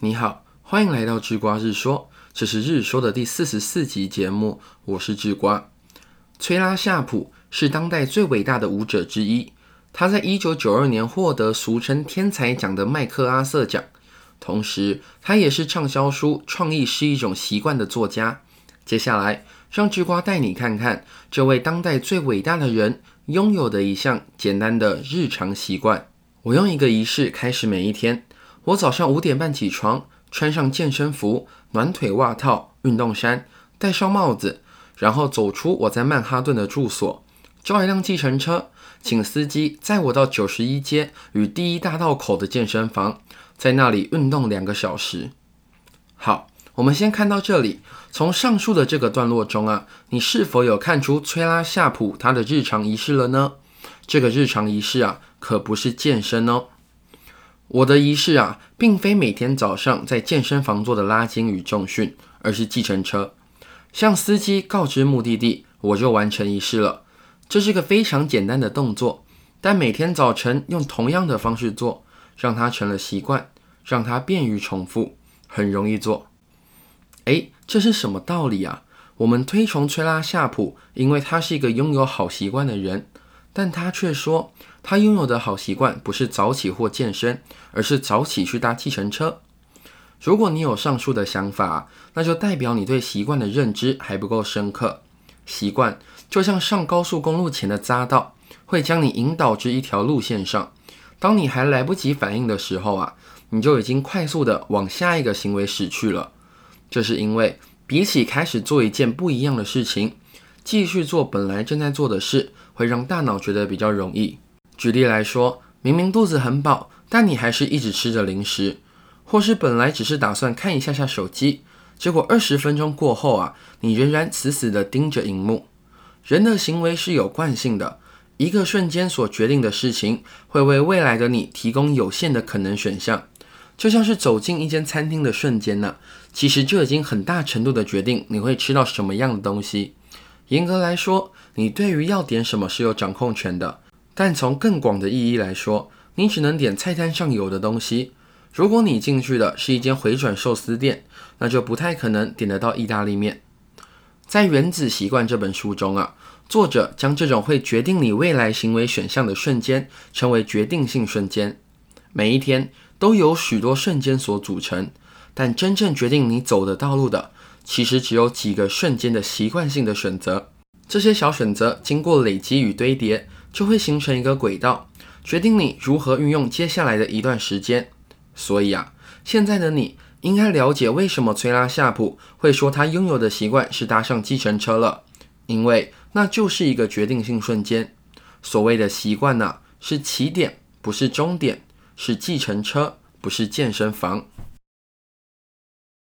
你好，欢迎来到智瓜日说，这是日说的第四十四集节目，我是智瓜。崔拉夏普是当代最伟大的舞者之一，他在一九九二年获得俗称天才奖的麦克阿瑟奖，同时他也是畅销书《创意是一种习惯》的作家。接下来，让智瓜带你看看这位当代最伟大的人拥有的一项简单的日常习惯。我用一个仪式开始每一天。我早上五点半起床，穿上健身服、暖腿袜套、运动衫，戴上帽子，然后走出我在曼哈顿的住所，叫一辆计程车，请司机载我到九十一街与第一大道口的健身房，在那里运动两个小时。好，我们先看到这里。从上述的这个段落中啊，你是否有看出崔拉夏普他的日常仪式了呢？这个日常仪式啊，可不是健身哦。我的仪式啊，并非每天早上在健身房做的拉筋与重训，而是计程车。向司机告知目的地，我就完成仪式了。这是个非常简单的动作，但每天早晨用同样的方式做，让它成了习惯，让它便于重复，很容易做。诶，这是什么道理啊？我们推崇崔拉夏普，因为他是一个拥有好习惯的人，但他却说。他拥有的好习惯不是早起或健身，而是早起去搭计程车。如果你有上述的想法，那就代表你对习惯的认知还不够深刻。习惯就像上高速公路前的匝道，会将你引导至一条路线上。当你还来不及反应的时候啊，你就已经快速的往下一个行为驶去了。这是因为比起开始做一件不一样的事情，继续做本来正在做的事，会让大脑觉得比较容易。举例来说，明明肚子很饱，但你还是一直吃着零食；或是本来只是打算看一下下手机，结果二十分钟过后啊，你仍然死死地盯着荧幕。人的行为是有惯性的，一个瞬间所决定的事情，会为未来的你提供有限的可能选项。就像是走进一间餐厅的瞬间呢，其实就已经很大程度的决定你会吃到什么样的东西。严格来说，你对于要点什么是有掌控权的。但从更广的意义来说，你只能点菜单上有的东西。如果你进去的是一间回转寿司店，那就不太可能点得到意大利面。在《原子习惯》这本书中啊，作者将这种会决定你未来行为选项的瞬间称为决定性瞬间。每一天都有许多瞬间所组成，但真正决定你走的道路的，其实只有几个瞬间的习惯性的选择。这些小选择经过累积与堆叠。就会形成一个轨道，决定你如何运用接下来的一段时间。所以啊，现在的你应该了解为什么崔拉夏普会说他拥有的习惯是搭上计程车了，因为那就是一个决定性瞬间。所谓的习惯呢，是起点，不是终点；是计程车，不是健身房。